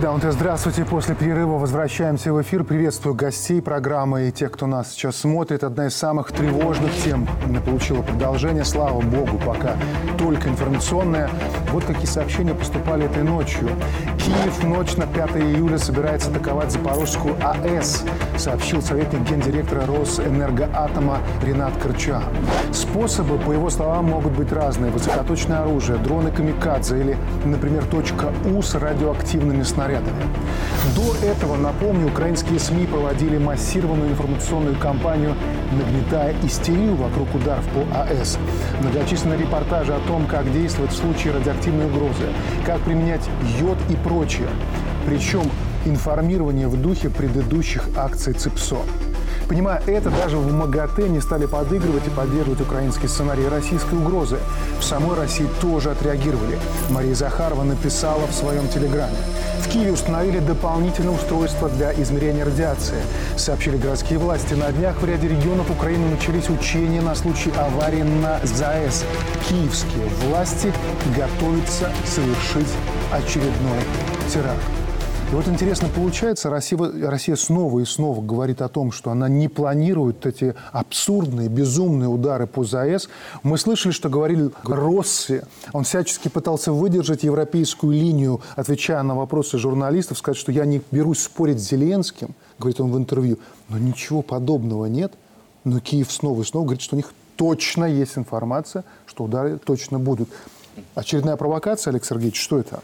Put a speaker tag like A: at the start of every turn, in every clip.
A: Даунте, здравствуйте. После перерыва возвращаемся в эфир. Приветствую гостей программы и тех, кто нас сейчас смотрит. Одна из самых тревожных тем получила продолжение. Слава богу, пока только информационная. Вот какие сообщения поступали этой ночью. Киев ночь на 5 июля собирается атаковать Запорожскую АЭС, сообщил советник гендиректора Росэнергоатома Ренат Крча. Способы, по его словам, могут быть разные. Высокоточное оружие, дроны камикадзе или, например, точка У с радиоактивными снарядами. До этого, напомню, украинские СМИ проводили массированную информационную кампанию, нагнетая истерию вокруг ударов по АЭС. Многочисленные репортажи о том, как действовать в случае радиоактивной угрозы, как применять йод и прочее. Причем информирование в духе предыдущих акций ЦИПСО. Понимая это, даже в МАГАТЭ не стали подыгрывать и поддерживать украинский сценарий российской угрозы. В самой России тоже отреагировали. Мария Захарова написала в своем телеграме. В Киеве установили дополнительное устройство для измерения радиации. Сообщили городские власти. На днях в ряде регионов Украины начались учения на случай аварии на ЗАЭС. Киевские власти готовятся совершить очередной теракт. И вот интересно получается, Россия, Россия снова и снова говорит о том, что она не планирует эти абсурдные, безумные удары по ЗАЭС. Мы слышали, что говорил Росси. Он всячески пытался выдержать европейскую линию, отвечая на вопросы журналистов, сказать, что я не берусь спорить с Зеленским, говорит он в интервью. Но ничего подобного нет. Но Киев снова и снова говорит, что у них точно есть информация, что удары точно будут. Очередная провокация, Олег Сергеевич, что это?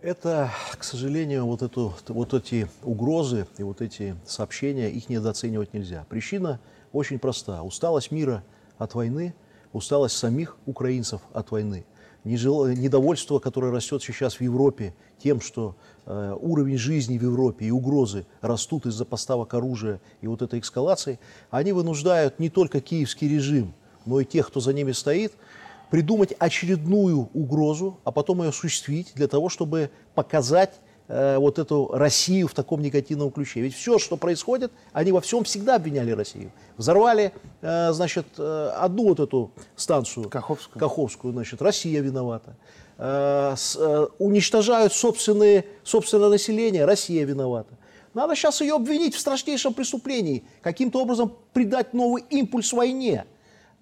B: Это, к сожалению, вот, эту, вот эти угрозы и вот эти сообщения, их недооценивать нельзя. Причина очень проста. Усталость мира от войны, усталость самих украинцев от войны. Недовольство, которое растет сейчас в Европе тем, что э, уровень жизни в Европе и угрозы растут из-за поставок оружия и вот этой эскалации, они вынуждают не только киевский режим, но и тех, кто за ними стоит, придумать очередную угрозу, а потом ее осуществить для того, чтобы показать э, вот эту Россию в таком негативном ключе. Ведь все, что происходит, они во всем всегда обвиняли Россию. Взорвали, э, значит, э, одну вот эту станцию.
A: Каховскую.
B: Каховскую, значит, Россия виновата. Э, с, э, уничтожают собственные, собственное население, Россия виновата. Надо сейчас ее обвинить в страшнейшем преступлении, каким-то образом придать новый импульс войне.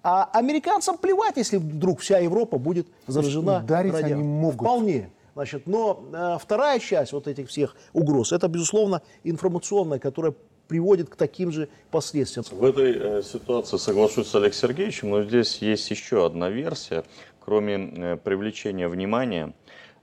B: А американцам плевать, если вдруг вся Европа будет заражена
A: Ударить радио. они могут.
B: Вполне. Значит, но э, вторая часть вот этих всех угроз, это, безусловно, информационная, которая приводит к таким же последствиям.
C: В этой э, ситуации соглашусь с Алексеем Сергеевичем, но здесь есть еще одна версия. Кроме э, привлечения внимания,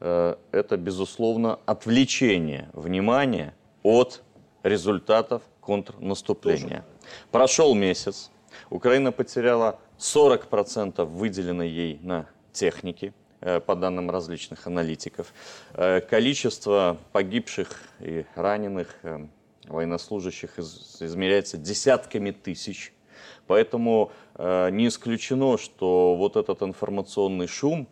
C: э, это, безусловно, отвлечение внимания от результатов контрнаступления. Тоже. Прошел месяц, Украина потеряла 40% выделено ей на техники, э, по данным различных аналитиков. Э, количество погибших и раненых э, военнослужащих измеряется десятками тысяч. Поэтому не исключено, что вот этот информационный шум,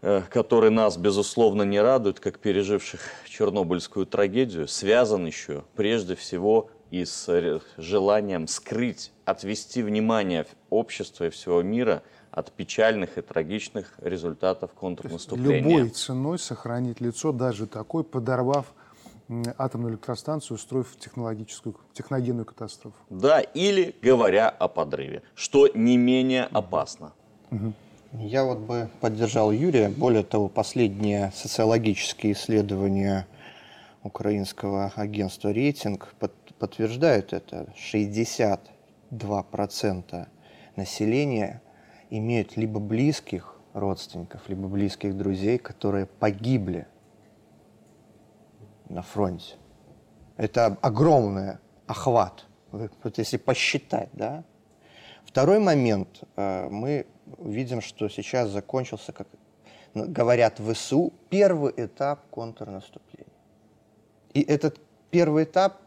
C: который нас, безусловно, не радует, как переживших Чернобыльскую трагедию, связан еще прежде всего и с желанием скрыть, отвести внимание общества и всего мира от печальных и трагичных результатов контрнаступления.
A: любой ценой сохранить лицо, даже такой, подорвав атомную электростанцию, устроив технологическую, техногенную катастрофу.
C: Да, или говоря о подрыве, что не менее опасно.
D: Я вот бы поддержал Юрия. Более того, последние социологические исследования украинского агентства «Рейтинг» подтверждают это. 62% населения имеют либо близких родственников, либо близких друзей, которые погибли на фронте. Это огромный охват, вот если посчитать, да. Второй момент, э, мы видим, что сейчас закончился, как говорят в ВСУ, первый этап контрнаступления. И этот первый этап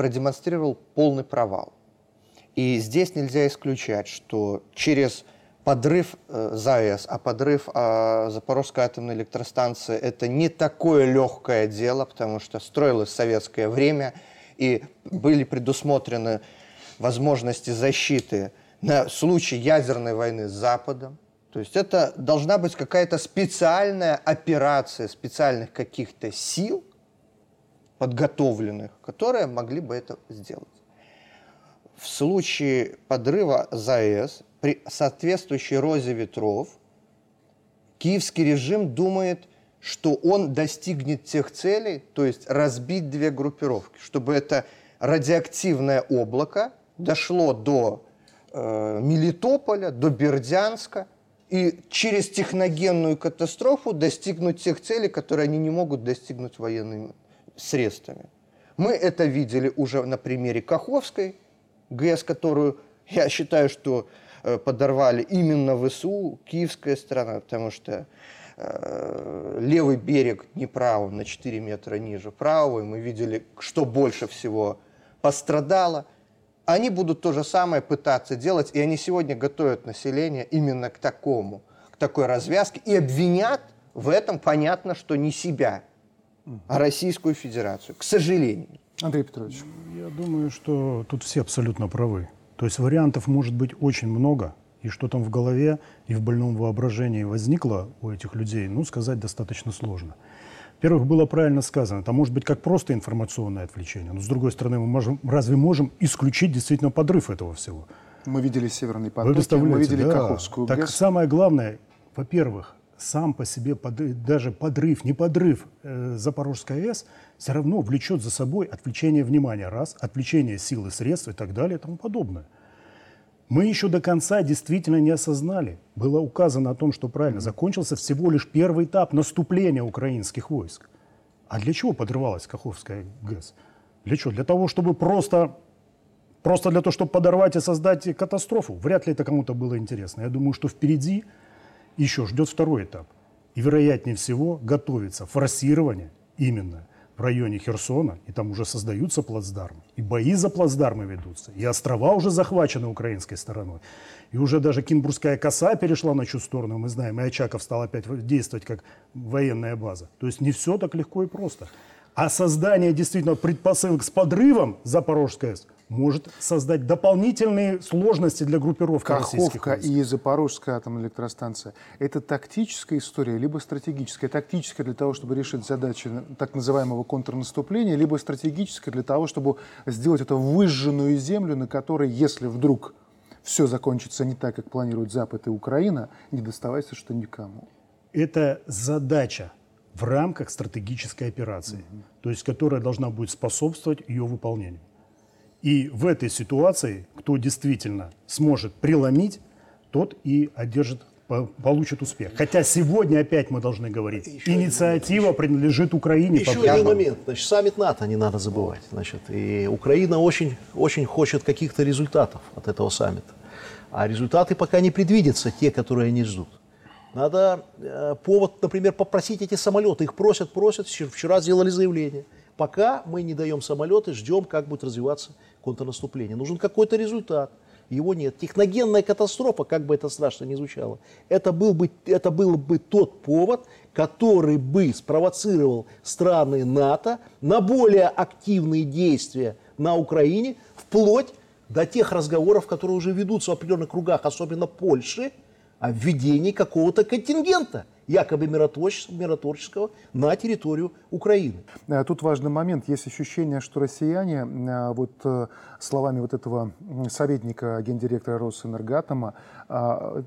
D: продемонстрировал полный провал. И здесь нельзя исключать, что через подрыв э, ЗАЭС, а подрыв э, Запорожской атомной электростанции – это не такое легкое дело, потому что строилось советское время, и были предусмотрены возможности защиты на случай ядерной войны с Западом. То есть это должна быть какая-то специальная операция специальных каких-то сил – подготовленных, которые могли бы это сделать. В случае подрыва ЗАЭС при соответствующей розе ветров киевский режим думает, что он достигнет тех целей, то есть разбить две группировки, чтобы это радиоактивное облако дошло до э, Мелитополя, до Бердянска, и через техногенную катастрофу достигнуть тех целей, которые они не могут достигнуть военными средствами. Мы это видели уже на примере Каховской ГЭС, которую я считаю, что э, подорвали именно ВСУ, киевская страна, потому что э, левый берег Днепра, он на 4 метра ниже правого, и мы видели, что больше всего пострадало. Они будут то же самое пытаться делать, и они сегодня готовят население именно к такому, к такой развязке, и обвинят в этом, понятно, что не себя, а Российскую Федерацию, к сожалению.
A: Андрей Петрович.
E: Я думаю, что тут все абсолютно правы. То есть вариантов может быть очень много, и что там в голове и в больном воображении возникло у этих людей, ну, сказать достаточно сложно. Во-первых, было правильно сказано, это может быть как просто информационное отвлечение, но с другой стороны, мы можем, разве можем исключить действительно подрыв этого всего?
A: Мы видели Северный
E: поток,
A: мы видели
E: да.
A: Каховскую
E: Так
A: ГЭС.
E: самое главное, во-первых, сам по себе подрыв, даже подрыв, не подрыв э, Запорожской АЭС все равно влечет за собой отвлечение внимания, раз, отвлечение сил и средств и так далее и тому подобное. Мы еще до конца действительно не осознали. Было указано о том, что правильно, закончился всего лишь первый этап наступления украинских войск. А для чего подрывалась Каховская ГЭС? Для чего? Для того, чтобы просто, просто для того, чтобы подорвать и создать катастрофу? Вряд ли это кому-то было интересно. Я думаю, что впереди еще ждет второй этап. И вероятнее всего готовится форсирование именно в районе Херсона, и там уже создаются плацдармы, и бои за плацдармы ведутся, и острова уже захвачены украинской стороной, и уже даже Кинбургская коса перешла на чью сторону, мы знаем, и Очаков стал опять действовать как военная база. То есть не все так легко и просто. А создание действительно предпосылок с подрывом Запорожской может создать дополнительные сложности для группировки
A: Каховка и Запорожская атомная электростанция – это тактическая история, либо стратегическая? Тактическая для того, чтобы решить задачи так называемого контрнаступления, либо стратегическая для того, чтобы сделать это выжженную землю, на которой, если вдруг все закончится не так, как планируют Запад и Украина, не доставайся что никому.
E: Это задача в рамках стратегической операции, угу. то есть которая должна будет способствовать ее выполнению. И в этой ситуации, кто действительно сможет преломить, тот и одержит получит успех. Хотя сегодня опять мы должны говорить, еще инициатива один, принадлежит Украине.
B: Еще один момент. Значит, саммит НАТО не надо забывать. Значит, и Украина очень, очень хочет каких-то результатов от этого саммита. А результаты пока не предвидятся, те, которые они ждут. Надо э, повод, например, попросить эти самолеты. Их просят, просят. Вчера сделали заявление. Пока мы не даем самолеты, ждем, как будет развиваться контрнаступление. Нужен какой-то результат. Его нет. Техногенная катастрофа, как бы это страшно ни звучало, это был бы, это был бы тот повод, который бы спровоцировал страны НАТО на более активные действия на Украине, вплоть до тех разговоров, которые уже ведутся в определенных кругах, особенно Польши, о введении какого-то контингента якобы миротворческого, миротворческого на территорию Украины.
A: Э, тут важный момент. Есть ощущение, что россияне, э, вот э, словами вот этого советника гендиректора Росэнергатома,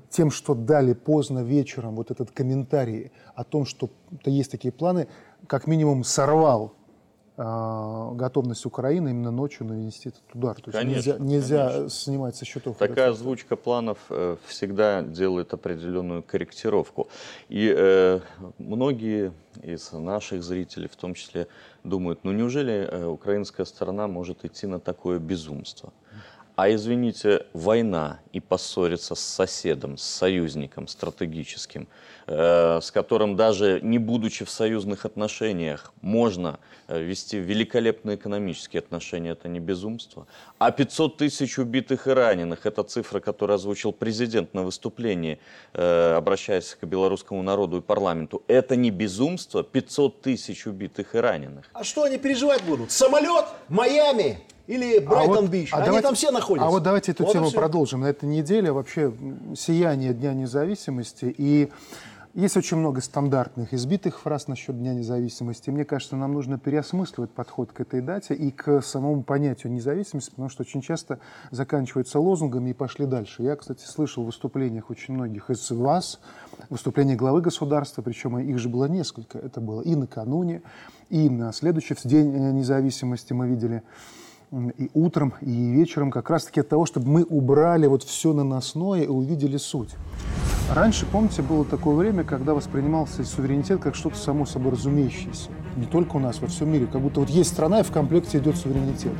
A: тем, что дали поздно вечером вот этот комментарий о том, что есть такие планы, как минимум сорвал готовность Украины именно ночью нанести этот удар. То есть конечно, нельзя, нельзя конечно. снимать со счетов.
C: Такая озвучка планов э, всегда делает определенную корректировку. И э, многие из наших зрителей, в том числе, думают, ну неужели э, украинская сторона может идти на такое безумство? А извините, война и поссориться с соседом, с союзником стратегическим, э, с которым даже не будучи в союзных отношениях, можно э, вести великолепные экономические отношения, это не безумство. А 500 тысяч убитых и раненых, это цифра, которую озвучил президент на выступлении, э, обращаясь к белорусскому народу и парламенту, это не безумство, 500 тысяч убитых и раненых.
B: А что они переживать будут? Самолет? Майами? Или Брайтон-Бич. А вот, а Они давайте, там все находятся.
A: А вот давайте эту вот тему продолжим. На этой неделе вообще сияние Дня независимости. И Есть очень много стандартных избитых фраз насчет Дня независимости. Мне кажется, нам нужно переосмысливать подход к этой дате и к самому понятию независимости, потому что очень часто заканчиваются лозунгами и пошли дальше. Я, кстати, слышал в выступлениях очень многих из вас, выступления главы государства, причем их же было несколько. Это было и накануне, и на следующий День э, независимости мы видели и утром, и вечером, как раз-таки от того, чтобы мы убрали вот все наносное и увидели суть. Раньше, помните, было такое время, когда воспринимался суверенитет как что-то само собой разумеющееся. Не только у нас, во всем мире. Как будто вот есть страна, и в комплекте идет суверенитет.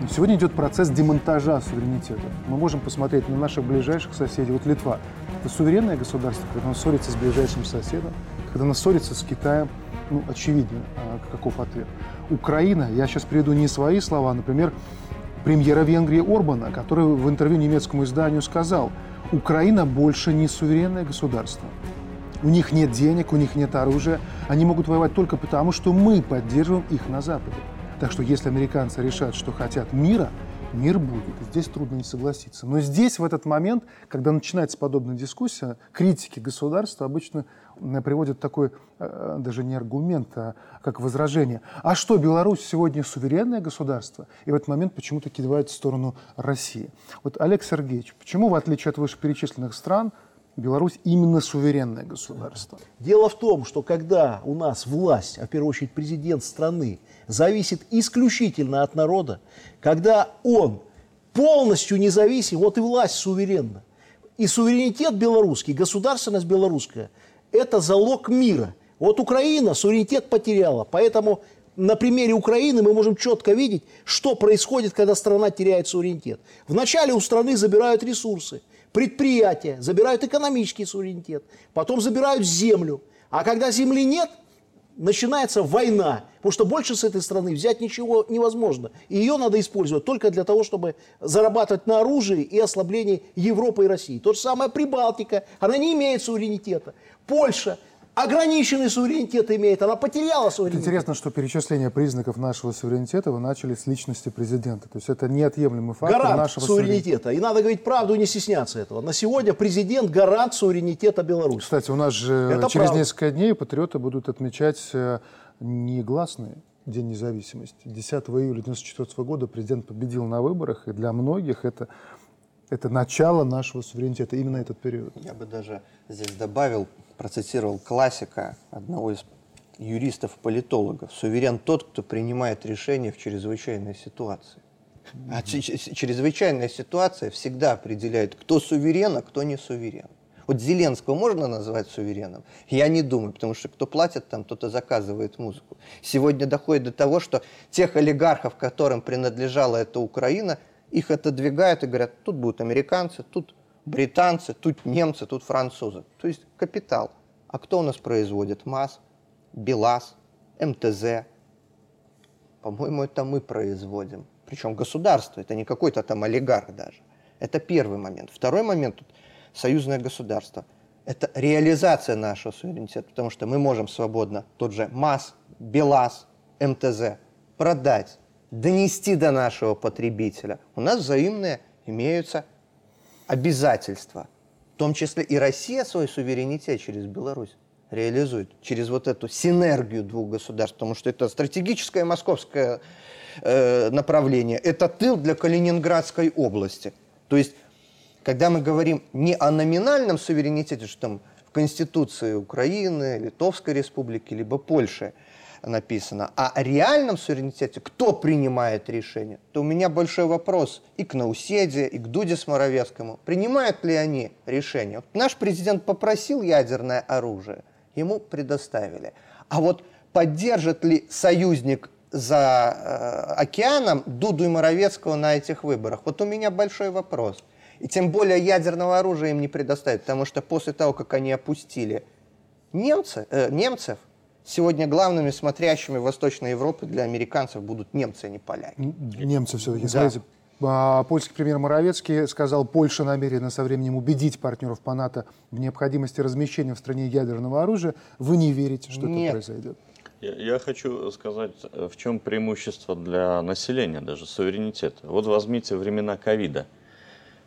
A: Но сегодня идет процесс демонтажа суверенитета. Мы можем посмотреть на наших ближайших соседей. Вот Литва. Это суверенное государство, когда оно ссорится с ближайшим соседом, когда оно ссорится с Китаем. Ну, очевидно, а, каков ответ. Украина, я сейчас приведу не свои слова, например, премьера Венгрии Орбана, который в интервью немецкому изданию сказал – Украина больше не суверенное государство. У них нет денег, у них нет оружия. Они могут воевать только потому, что мы поддерживаем их на Западе. Так что если американцы решат, что хотят мира, мир будет. Здесь трудно не согласиться. Но здесь, в этот момент, когда начинается подобная дискуссия, критики государства обычно приводят такой э, даже не аргумент, а как возражение. А что, Беларусь сегодня суверенное государство? И в этот момент почему-то кидывают в сторону России. Вот, Олег Сергеевич, почему, в отличие от вышеперечисленных стран, Беларусь именно суверенное государство?
B: Дело в том, что когда у нас власть, а в первую очередь президент страны, зависит исключительно от народа, когда он полностью независим, вот и власть суверенна. И суверенитет белорусский, государственность белорусская – это залог мира. Вот Украина суверенитет потеряла, поэтому на примере Украины мы можем четко видеть, что происходит, когда страна теряет суверенитет. Вначале у страны забирают ресурсы, предприятия, забирают экономический суверенитет, потом забирают землю. А когда земли нет, начинается война, потому что больше с этой страны взять ничего невозможно. И ее надо использовать только для того, чтобы зарабатывать на оружии и ослаблении Европы и России. То же самое Прибалтика, она не имеет суверенитета. Польша ограниченный суверенитет имеет, она потеряла суверенитет.
A: Интересно, что перечисление признаков нашего суверенитета вы начали с личности президента. То есть это неотъемлемый фактор
B: гарант
A: нашего
B: суверенитета. суверенитета. И надо говорить правду и не стесняться этого. На сегодня президент гарант суверенитета Беларуси.
A: Кстати, у нас же это через правда. несколько дней патриоты будут отмечать э, негласный День независимости. 10 июля 1994 года президент победил на выборах, и для многих это это начало нашего суверенитета, именно этот период.
D: Я бы даже здесь добавил процитировал классика одного из юристов-политологов. Суверен тот, кто принимает решения в чрезвычайной ситуации. А чрезвычайная ситуация всегда определяет, кто суверен, а кто не суверен. Вот Зеленского можно назвать сувереном? Я не думаю, потому что кто платит там, тот и заказывает музыку. Сегодня доходит до того, что тех олигархов, которым принадлежала эта Украина, их отодвигают и говорят, тут будут американцы, тут британцы, тут немцы, тут французы. То есть капитал. А кто у нас производит? МАЗ, БелАЗ, МТЗ. По-моему, это мы производим. Причем государство, это не какой-то там олигарх даже. Это первый момент. Второй момент, тут союзное государство. Это реализация нашего суверенитета, потому что мы можем свободно тот же МАЗ, БелАЗ, МТЗ продать, донести до нашего потребителя. У нас взаимные имеются обязательства, в том числе и Россия свой суверенитет через Беларусь реализует, через вот эту синергию двух государств, потому что это стратегическое московское э, направление, это тыл для Калининградской области. То есть, когда мы говорим не о номинальном суверенитете, что там в Конституции Украины, Литовской Республики, либо Польши – написано, а о реальном суверенитете, кто принимает решение, то у меня большой вопрос и к Науседе, и к Дуде Сморовецкому. Принимают ли они решение? Вот наш президент попросил ядерное оружие, ему предоставили. А вот поддержит ли союзник за э, океаном Дуду и Моровецкого на этих выборах? Вот у меня большой вопрос. И тем более ядерного оружия им не предоставят, потому что после того, как они опустили немцы, э, немцев, сегодня главными смотрящими в Восточной Европе для американцев будут немцы, а не поляки.
A: Немцы все-таки. Да. Смотрите, а, польский премьер Моровецкий сказал, Польша намерена со временем убедить партнеров по НАТО в необходимости размещения в стране ядерного оружия. Вы не верите, что Нет. это произойдет?
C: Я, я хочу сказать, в чем преимущество для населения даже суверенитета. Вот возьмите времена ковида.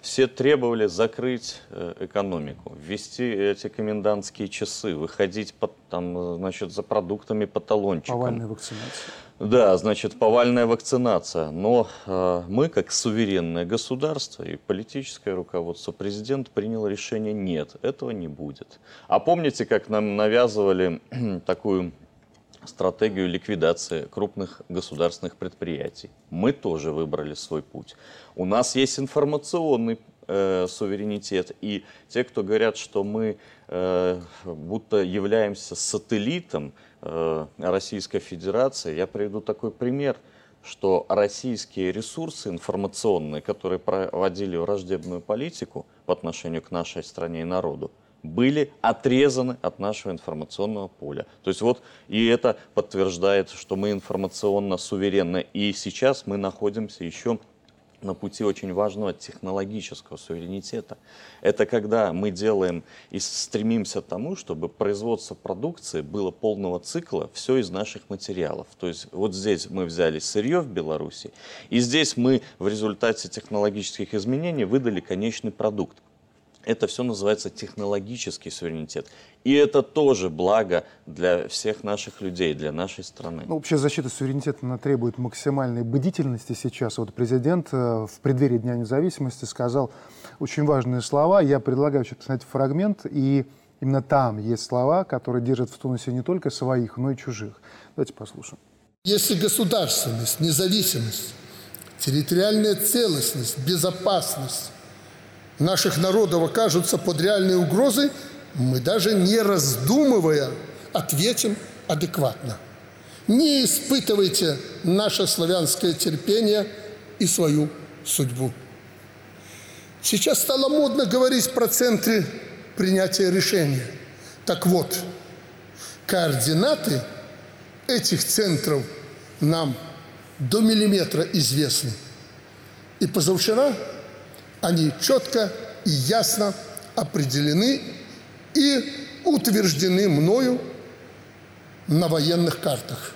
C: Все требовали закрыть э, экономику, ввести эти комендантские часы, выходить под, там, значит, за продуктами по талончикам.
A: Повальная вакцинация.
C: Да, значит, повальная вакцинация. Но э, мы, как суверенное государство и политическое руководство, президент принял решение, нет, этого не будет. А помните, как нам навязывали такую стратегию ликвидации крупных государственных предприятий. Мы тоже выбрали свой путь. У нас есть информационный э, суверенитет. И те, кто говорят, что мы э, будто являемся сателлитом э, Российской Федерации, я приведу такой пример что российские ресурсы информационные, которые проводили враждебную политику по отношению к нашей стране и народу, были отрезаны от нашего информационного поля. То есть вот и это подтверждает, что мы информационно суверенны. И сейчас мы находимся еще на пути очень важного технологического суверенитета. Это когда мы делаем и стремимся к тому, чтобы производство продукции было полного цикла, все из наших материалов. То есть вот здесь мы взяли сырье в Беларуси, и здесь мы в результате технологических изменений выдали конечный продукт. Это все называется технологический суверенитет. И это тоже благо для всех наших людей, для нашей страны.
A: Ну, общая защита суверенитета она требует максимальной бдительности сейчас. Вот президент э, в преддверии Дня независимости сказал очень важные слова. Я предлагаю сейчас посмотреть фрагмент, и именно там есть слова, которые держат в тонусе не только своих, но и чужих. Давайте послушаем.
F: Если государственность, независимость, территориальная целостность, безопасность наших народов окажутся под реальной угрозой, мы даже не раздумывая ответим адекватно. Не испытывайте наше славянское терпение и свою судьбу. Сейчас стало модно говорить про центры принятия решения. Так вот, координаты этих центров нам до миллиметра известны. И позавчера они четко и ясно определены и утверждены мною на военных картах.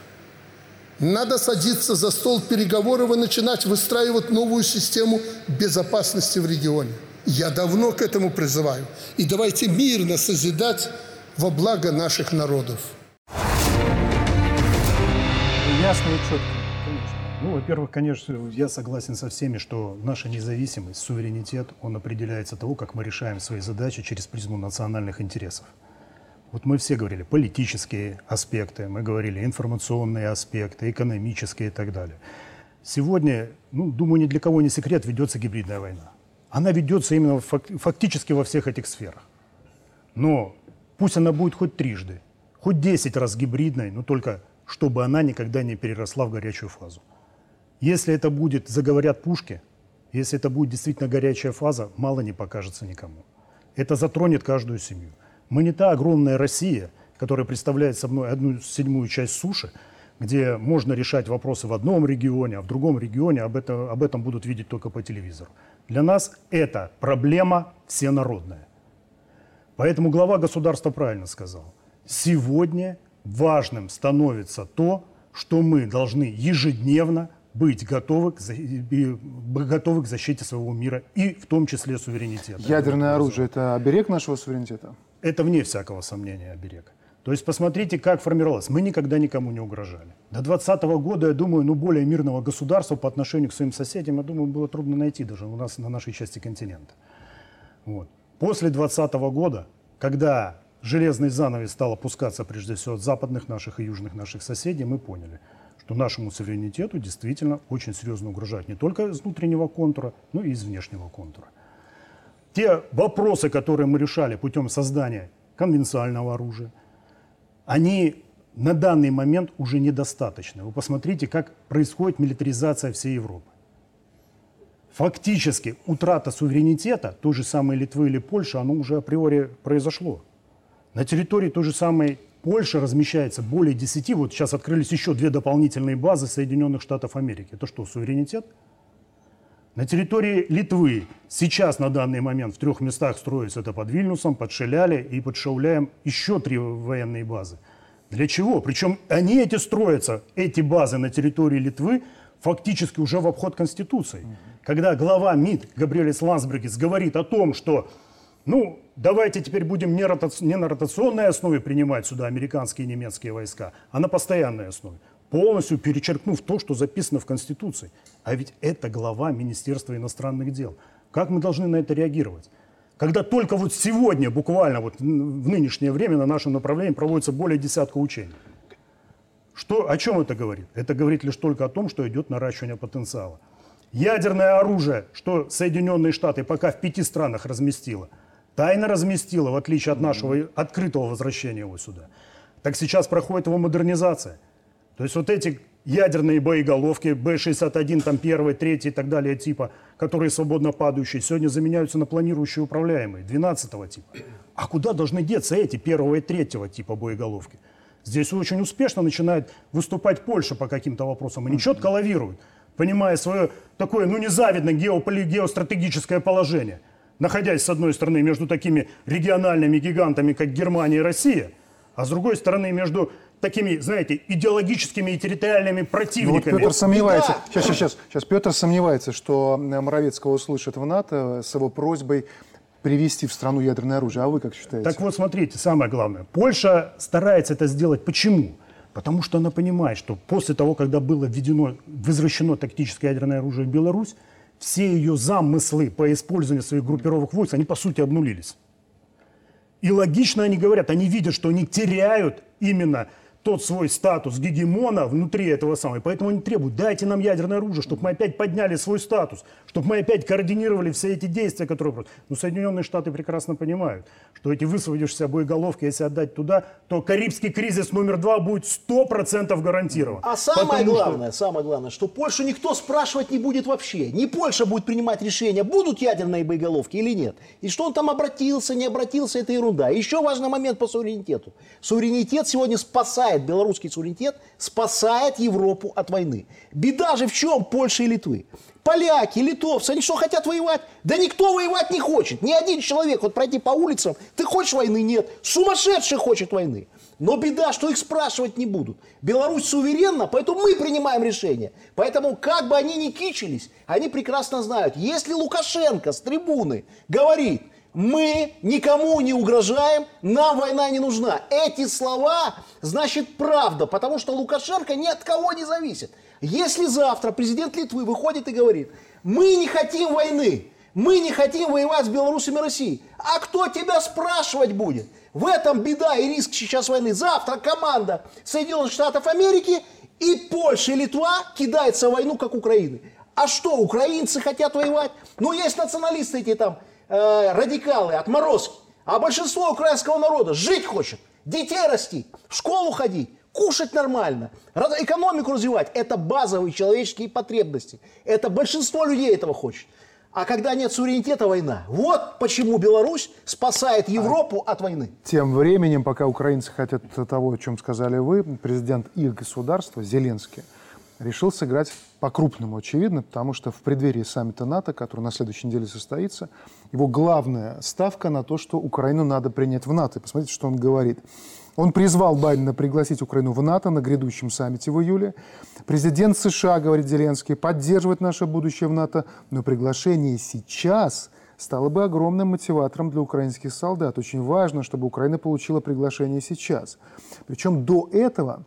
F: Надо садиться за стол переговоров и начинать выстраивать новую систему безопасности в регионе. Я давно к этому призываю. И давайте мирно созидать во благо наших народов.
E: Ясно и четко. Во-первых, конечно, я согласен со всеми, что наша независимость, суверенитет, он определяется того, как мы решаем свои задачи через призму национальных интересов. Вот мы все говорили политические аспекты, мы говорили информационные аспекты, экономические и так далее. Сегодня, ну, думаю, ни для кого не секрет, ведется гибридная война. Она ведется именно фактически во всех этих сферах. Но пусть она будет хоть трижды, хоть десять раз гибридной, но только чтобы она никогда не переросла в горячую фазу. Если это будет, заговорят пушки, если это будет действительно горячая фаза, мало не покажется никому. Это затронет каждую семью. Мы не та огромная Россия, которая представляет собой одну седьмую часть суши, где можно решать вопросы в одном регионе, а в другом регионе об этом, об этом будут видеть только по телевизору. Для нас это проблема всенародная. Поэтому глава государства правильно сказал. Сегодня важным становится то, что мы должны ежедневно быть готовы к, готовы к защите своего мира и в том числе суверенитета.
A: Ядерное оружие – это оберег нашего суверенитета?
E: Это вне всякого сомнения оберег. То есть посмотрите, как формировалось. Мы никогда никому не угрожали. До 2020 года, я думаю, ну, более мирного государства по отношению к своим соседям, я думаю, было трудно найти даже у нас на нашей части континента. Вот. После 2020 года, когда железный занавес стал опускаться прежде всего от западных наших и южных наших соседей, мы поняли – что нашему суверенитету действительно очень серьезно угрожает не только из внутреннего контура, но и из внешнего контура. Те вопросы, которые мы решали путем создания конвенциального оружия, они на данный момент уже недостаточны. Вы посмотрите, как происходит милитаризация всей Европы. Фактически утрата суверенитета той же самой Литвы или Польши, оно уже априори произошло. На территории той же самой Польша размещается более 10, вот сейчас открылись еще две дополнительные базы Соединенных Штатов Америки. Это что, суверенитет? На территории Литвы сейчас на данный момент в трех местах строится это под Вильнюсом, под Шеляле и под Шауляем еще три военные базы. Для чего? Причем они эти строятся, эти базы на территории Литвы, фактически уже в обход Конституции. Когда глава МИД Габриэлис Лансбергес говорит о том, что ну, давайте теперь будем не, рота... не на ротационной основе принимать сюда американские и немецкие войска, а на постоянной основе, полностью перечеркнув то, что записано в Конституции. А ведь это глава Министерства иностранных дел. Как мы должны на это реагировать? Когда только вот сегодня, буквально вот в нынешнее время на нашем направлении проводится более десятка учений. Что, о чем это говорит? Это говорит лишь только о том, что идет наращивание потенциала. Ядерное оружие, что Соединенные Штаты пока в пяти странах разместило, тайно разместило, в отличие от нашего открытого возвращения его сюда. Так сейчас проходит его модернизация. То есть вот эти ядерные боеголовки Б-61, там первый, третий и так далее типа, которые свободно падающие, сегодня заменяются на планирующие управляемые 12 типа. А куда должны деться эти первого и третьего типа боеголовки? Здесь очень успешно начинает выступать Польша по каким-то вопросам. Они четко лавируют, понимая свое такое, ну, незавидное геополи- геостратегическое положение. Находясь, с одной стороны, между такими региональными гигантами, как Германия и Россия, а с другой стороны, между такими, знаете, идеологическими и территориальными
A: Ну, вот
E: противниками.
A: Петр сомневается. Сейчас, сейчас, сейчас. Сейчас Петр сомневается, что э, Моровецкого услышат в НАТО с его просьбой привести в страну ядерное оружие. А вы как считаете?
E: Так вот, смотрите, самое главное. Польша старается это сделать. Почему? Потому что она понимает, что после того, когда было введено, возвращено тактическое ядерное оружие в Беларусь, все ее замыслы по использованию своих группировок войск, они по сути обнулились. И логично они говорят, они видят, что они теряют именно тот свой статус гегемона внутри этого самого. И поэтому они требуют, дайте нам ядерное оружие, чтобы мы опять подняли свой статус, чтобы мы опять координировали все эти действия, которые... Но Соединенные Штаты прекрасно понимают, что эти высвободившиеся боеголовки, если отдать туда, то Карибский кризис номер два будет 100% гарантирован.
B: А самое
E: Потому что-
B: главное, самое главное, что Польшу никто спрашивать не будет вообще. Не Польша будет принимать решение, будут ядерные боеголовки или нет. И что он там обратился, не обратился, это ерунда. Еще важный момент по суверенитету. Суверенитет сегодня спасает, белорусский суверенитет спасает Европу от войны. Беда же в чем Польша и Литвы? Поляки, литовцы, они что, хотят воевать? Да никто воевать не хочет. Ни один человек, вот пройти по улицам, ты хочешь войны? Нет. Сумасшедший хочет войны. Но беда, что их спрашивать не будут. Беларусь суверенна, поэтому мы принимаем решение. Поэтому, как бы они ни кичились, они прекрасно знают, если Лукашенко с трибуны говорит, мы никому не угрожаем, нам война не нужна. Эти слова значит правда, потому что Лукашенко ни от кого не зависит. Если завтра президент Литвы выходит и говорит, мы не хотим войны, мы не хотим воевать с Беларусью и Россией, а кто тебя спрашивать будет? В этом беда и риск сейчас войны. Завтра команда Соединенных Штатов Америки и Польша и Литва кидается в войну, как Украины. А что, украинцы хотят воевать? Ну, есть националисты эти там, э, радикалы, отморозки. А большинство украинского народа жить хочет, детей растить, в школу ходить, кушать нормально, экономику развивать. Это базовые человеческие потребности. Это большинство людей этого хочет. А когда нет суверенитета, война. Вот почему Беларусь спасает Европу от войны.
A: Тем временем, пока украинцы хотят того, о чем сказали вы, президент их государства, Зеленский, решил сыграть по-крупному, очевидно, потому что в преддверии саммита НАТО, который на следующей неделе состоится, его главная ставка на то, что Украину надо принять в НАТО. Посмотрите, что он говорит. Он призвал Байдена пригласить Украину в НАТО на грядущем саммите в июле. Президент США, говорит Зеленский, поддерживает наше будущее в НАТО, но приглашение сейчас стало бы огромным мотиватором для украинских солдат. Очень важно, чтобы Украина получила приглашение сейчас. Причем до этого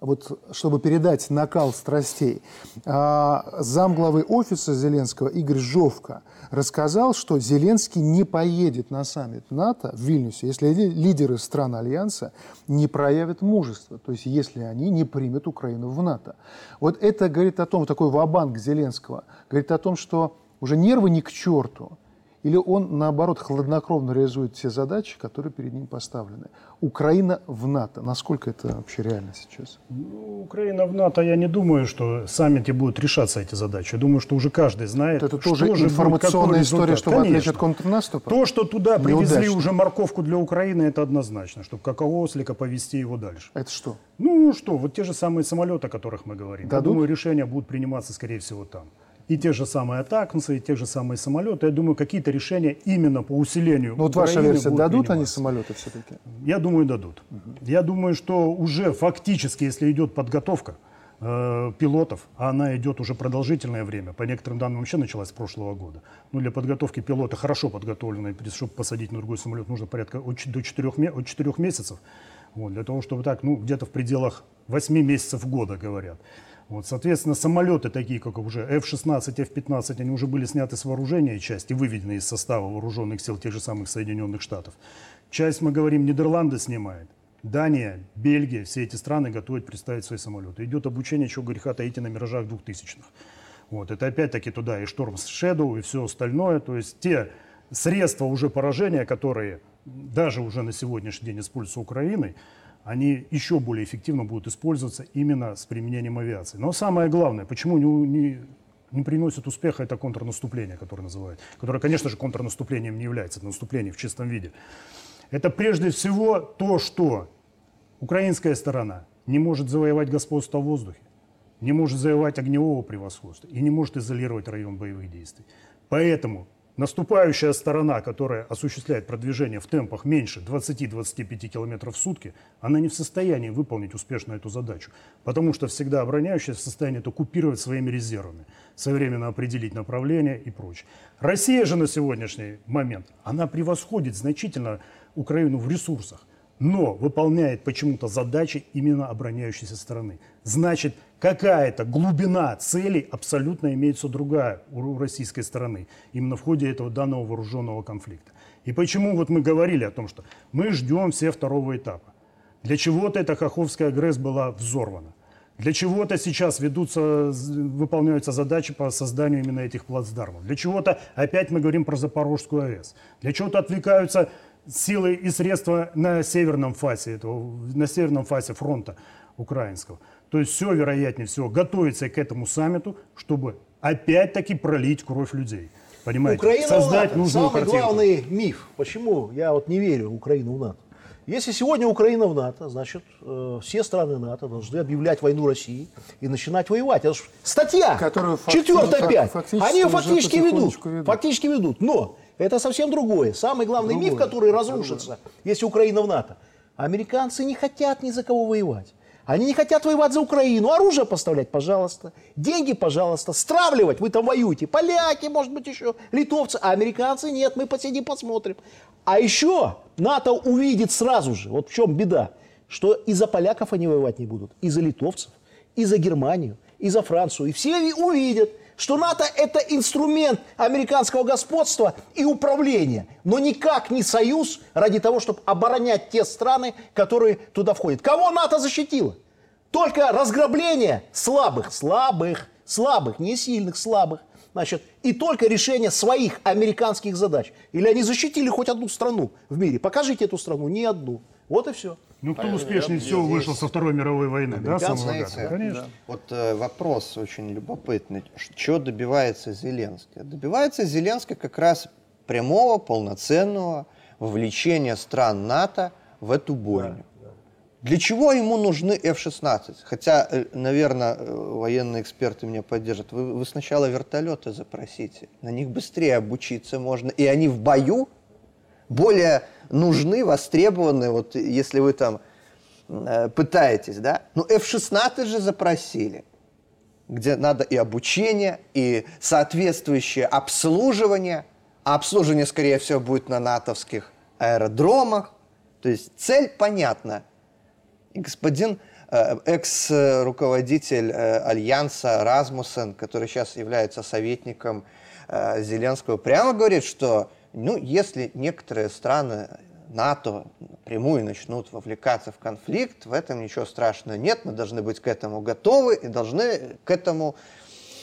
A: вот чтобы передать накал страстей, а, замглавы офиса Зеленского Игорь Жовка рассказал, что Зеленский не поедет на саммит НАТО в Вильнюсе, если ли- лидеры стран Альянса не проявят мужество, то есть если они не примут Украину в НАТО. Вот это говорит о том, такой вабанк Зеленского, говорит о том, что уже нервы не к черту, или он, наоборот, хладнокровно реализует те задачи, которые перед ним поставлены. Украина в НАТО. Насколько это вообще реально сейчас?
E: Ну, Украина в НАТО, я не думаю, что в саммите будут решаться эти задачи. Я думаю, что уже каждый знает,
A: Это
E: что
A: тоже
E: же будет,
A: информационная история,
E: результат.
A: отвлечь
E: Конечно.
A: от контрнаступа?
E: То, что туда привезли
A: Неудачно.
E: уже морковку для Украины, это однозначно, чтобы как ослика повезти его дальше.
A: Это что?
E: Ну что, вот те же самые самолеты, о которых мы говорим.
A: Дадут?
E: Я думаю, решения будут приниматься, скорее всего, там. И те же самые атакнсы, и те же самые самолеты. Я думаю, какие-то решения именно по усилению
A: Ну, вот ваша версия, дадут они самолеты все-таки?
E: Я думаю, дадут. Я думаю, что уже фактически, если идет подготовка, э, пилотов, а она идет уже продолжительное время, по некоторым данным вообще началась с прошлого года. Ну, для подготовки пилота, хорошо подготовленной, чтобы посадить на другой самолет, нужно порядка от, до 4, от 4 месяцев. Вот, для того, чтобы так, ну, где-то в пределах 8 месяцев года, говорят. Вот, соответственно, самолеты такие, как уже F-16, F-15, они уже были сняты с вооружения части, выведены из состава вооруженных сил тех же самых Соединенных Штатов. Часть, мы говорим, Нидерланды снимает. Дания, Бельгия, все эти страны готовят представить свои самолеты. Идет обучение, чего греха таить на миражах двухтысячных. Вот, это опять-таки туда и Шторм Shadow, и все остальное. То есть те средства уже поражения, которые даже уже на сегодняшний день используются Украиной, они еще более эффективно будут использоваться именно с применением авиации. Но самое главное, почему не, не, не приносит успеха это контрнаступление, которое называют, которое, конечно же, контрнаступлением не является, это наступление в чистом виде. Это прежде всего то, что украинская сторона не может завоевать господство в воздухе, не может завоевать огневого превосходства и не может изолировать район боевых действий. Поэтому Наступающая сторона, которая осуществляет продвижение в темпах меньше 20-25 км в сутки, она не в состоянии выполнить успешно эту задачу, потому что всегда обороняющая в состоянии это купировать своими резервами, своевременно определить направление и прочее. Россия же на сегодняшний момент, она превосходит значительно Украину в ресурсах но выполняет почему-то задачи именно обороняющейся стороны. Значит, какая-то глубина целей абсолютно имеется другая у российской стороны, именно в ходе этого данного вооруженного конфликта. И почему вот мы говорили о том, что мы ждем все второго этапа. Для чего-то эта Каховская ГРЭС была взорвана. Для чего-то сейчас ведутся, выполняются задачи по созданию именно этих плацдармов. Для чего-то опять мы говорим про Запорожскую АЭС. Для чего-то отвлекаются силы и средства на северном фасе, этого, на северном фасе фронта украинского. То есть все, вероятнее всего, готовится к этому саммиту, чтобы опять-таки пролить кровь людей. Понимаете?
B: Украина Создать в НАТО. нужную Самый картинку. главный миф. Почему я вот не верю в Украину в НАТО? Если сегодня Украина в НАТО, значит, э, все страны НАТО должны объявлять войну России и начинать воевать. Это же статья, Которую четвертая, пять. Они ее фактически ведут, ведут. Фактически ведут. Но это совсем другое. Самый главный другое. миф, который разрушится, другое. если Украина в НАТО. Американцы не хотят ни за кого воевать. Они не хотят воевать за Украину. Оружие поставлять, пожалуйста. Деньги, пожалуйста. Стравливать, вы там воюете. Поляки, может быть, еще литовцы. А американцы нет, мы посидим, посмотрим. А еще НАТО увидит сразу же, вот в чем беда, что и за поляков они воевать не будут, и за литовцев, и за Германию, и за Францию. И все увидят, что НАТО это инструмент американского господства и управления, но никак не союз ради того, чтобы оборонять те страны, которые туда входят. Кого НАТО защитило? Только разграбление слабых, слабых, слабых, не сильных, слабых. Значит, и только решение своих американских задач. Или они защитили хоть одну страну в мире. Покажите эту страну, ни одну. Вот и все.
E: Ну, кто успешнее всего здесь... вышел со Второй мировой войны, да, самого
D: знаете, Конечно. Да. Вот э, вопрос очень любопытный. Что добивается Зеленский? Добивается Зеленский как раз прямого, полноценного вовлечения стран НАТО в эту бойню. Да, да. Для чего ему нужны F-16? Хотя, э, наверное, э, военные эксперты меня поддержат. Вы, вы сначала вертолеты запросите. На них быстрее обучиться можно. И они в бою более нужны, востребованы, вот если вы там э, пытаетесь, да? Ну, F-16 же запросили, где надо и обучение, и соответствующее обслуживание. А обслуживание, скорее всего, будет на натовских аэродромах. То есть цель понятна. И господин э, экс-руководитель э, Альянса Размусен, который сейчас является советником э, Зеленского, прямо говорит, что ну, если некоторые страны НАТО напрямую начнут вовлекаться в конфликт, в этом ничего страшного нет, мы должны быть к этому готовы и должны к этому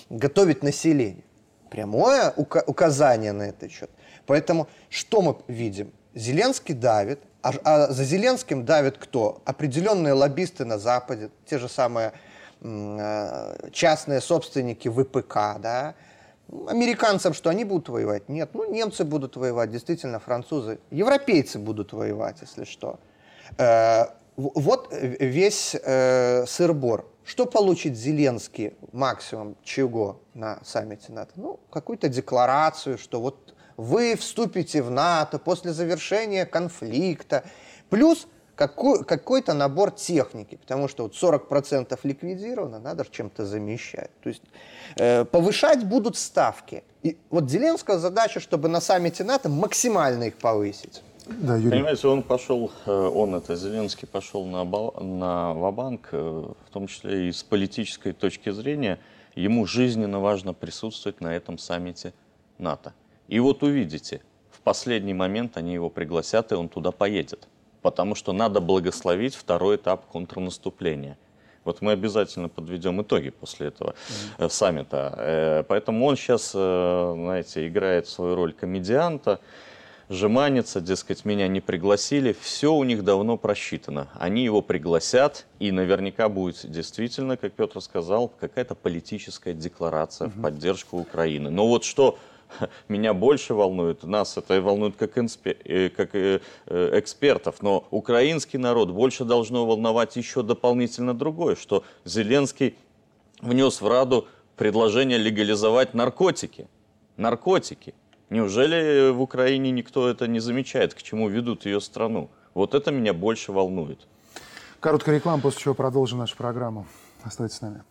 D: готовить население. Прямое указание на этот счет. Поэтому что мы видим? Зеленский давит, а, а за Зеленским давит кто? Определенные лоббисты на Западе, те же самые э, частные собственники ВПК, да, Американцам что, они будут воевать? Нет. Ну, немцы будут воевать, действительно, французы. Европейцы будут воевать, если что. Э, вот весь э, сыр-бор. Что получит Зеленский максимум чего на саммите НАТО? Ну, какую-то декларацию, что вот вы вступите в НАТО после завершения конфликта. Плюс какой, какой-то набор техники, потому что вот 40% ликвидировано, надо чем-то замещать. То есть э, повышать будут ставки. И вот Зеленского задача, чтобы на саммите НАТО максимально их повысить.
C: Да, Юрий. Понимаете, он пошел, э, он это, Зеленский пошел на, на Вабанк, э, в том числе и с политической точки зрения, ему жизненно важно присутствовать на этом саммите НАТО. И вот увидите, в последний момент они его пригласят, и он туда поедет. Потому что надо благословить второй этап контрнаступления. Вот мы обязательно подведем итоги после этого mm-hmm. саммита. Поэтому он сейчас, знаете, играет свою роль комедианта жеманится, дескать, меня не пригласили. Все у них давно просчитано. Они его пригласят, и наверняка будет действительно, как Петр сказал, какая-то политическая декларация угу. в поддержку Украины. Но вот что меня больше волнует, нас это волнует как, инспе, э, как э, э, экспертов, но украинский народ больше должно волновать еще дополнительно другое, что Зеленский внес в Раду предложение легализовать наркотики. Наркотики. Неужели в Украине никто это не замечает, к чему ведут ее страну? Вот это меня больше волнует.
A: Короткая реклама, после чего продолжим нашу программу. Оставайтесь с нами.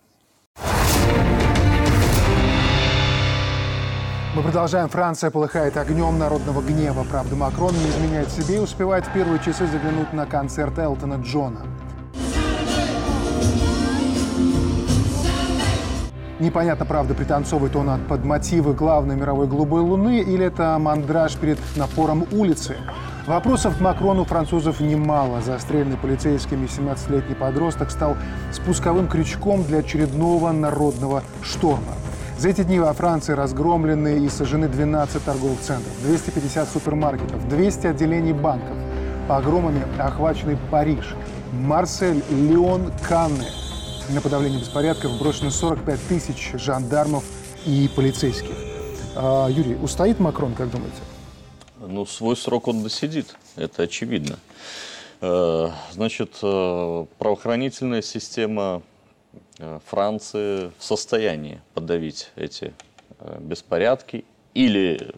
A: Мы продолжаем. Франция полыхает огнем народного гнева. Правда, Макрон не изменяет себе и успевает в первые часы заглянуть на концерт Элтона Джона. Непонятно, правда, пританцовывает он под мотивы главной мировой голубой луны или это мандраж перед напором улицы. Вопросов к Макрону французов немало. Застрельный полицейскими 17-летний подросток стал спусковым крючком для очередного народного шторма. За эти дни во Франции разгромлены и сожжены 12 торговых центров, 250 супермаркетов, 200 отделений банков. Погромами охваченный Париж, Марсель, Лион, Канны – на подавление беспорядков брошено 45 тысяч жандармов и полицейских. А, Юрий, устоит Макрон, как думаете?
C: Ну, свой срок он досидит, это очевидно. Э, значит, э, правоохранительная система Франции в состоянии подавить эти беспорядки или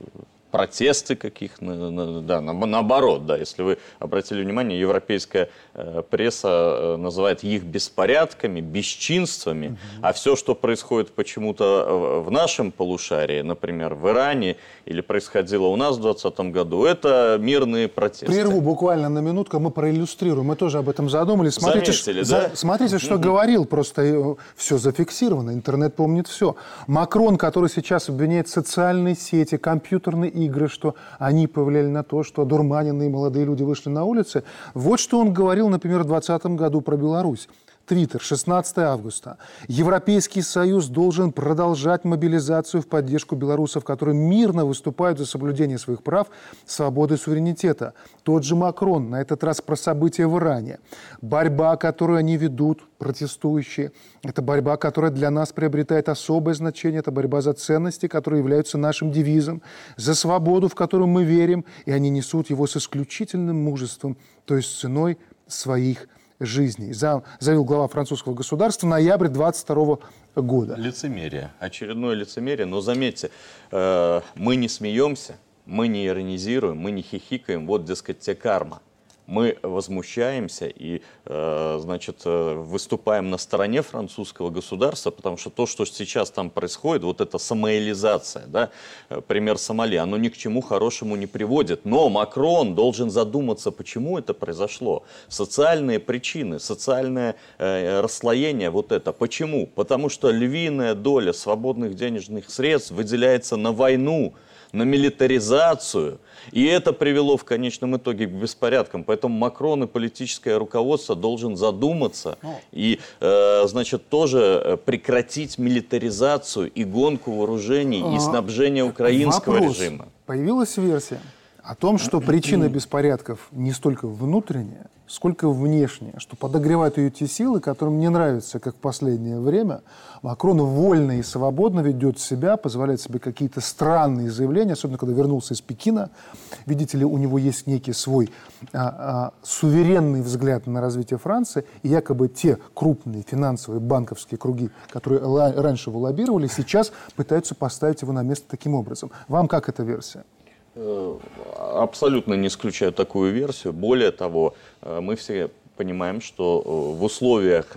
C: протесты каких, да, наоборот, да, если вы обратили внимание, европейская э, пресса э, называет их беспорядками, бесчинствами, угу. а все, что происходит почему-то в нашем полушарии, например, в Иране или происходило у нас в 2020 году, это мирные протесты.
A: Прерву буквально на минутку, мы проиллюстрируем, мы тоже об этом задумались. Смотрите, Заметили, что, да? за, смотрите, что угу. говорил, просто э, все зафиксировано, интернет помнит все. Макрон, который сейчас обвиняет социальные сети, компьютерные игры, игры, что они повлияли на то, что одурманенные молодые люди вышли на улицы. Вот что он говорил, например, в 2020 году про Беларусь. Твиттер, 16 августа. Европейский Союз должен продолжать мобилизацию в поддержку белорусов, которые мирно выступают за соблюдение своих прав, свободы и суверенитета. Тот же Макрон, на этот раз про события в Иране. Борьба, которую они ведут, протестующие, это борьба, которая для нас приобретает особое значение. Это борьба за ценности, которые являются нашим девизом, за свободу, в которую мы верим, и они несут его с исключительным мужеством, то есть ценой своих жизней, заявил глава французского государства ноябрь 22 года.
C: Лицемерие, очередное лицемерие. Но заметьте, э, мы не смеемся, мы не иронизируем, мы не хихикаем. Вот, дескать, те карма мы возмущаемся и, э, значит, э, выступаем на стороне французского государства, потому что то, что сейчас там происходит, вот эта самоэлизация, да, э, пример Сомали, оно ни к чему хорошему не приводит. Но Макрон должен задуматься, почему это произошло. Социальные причины, социальное расслоение вот это. Почему? Потому что львиная доля свободных денежных средств выделяется на войну, на милитаризацию. И это привело в конечном итоге к беспорядкам. Поэтому Макрон и политическое руководство должен задуматься ну. и, э, значит, тоже э, прекратить милитаризацию и гонку вооружений и а, снабжение украинского
A: Вопрос.
C: режима.
A: Появилась версия о том, что причина беспорядков не столько внутренняя, сколько внешняя, что подогревают ее те силы, которым не нравится, как в последнее время Макрон вольно и свободно ведет себя, позволяет себе какие-то странные заявления, особенно когда вернулся из Пекина. Видите ли, у него есть некий свой а, а, суверенный взгляд на развитие Франции, и якобы те крупные финансовые банковские круги, которые раньше его лоббировали, сейчас пытаются поставить его на место таким образом. Вам как эта версия?
C: Э, абсолютно не исключаю такую версию. Более того, э, мы все понимаем, что э, в условиях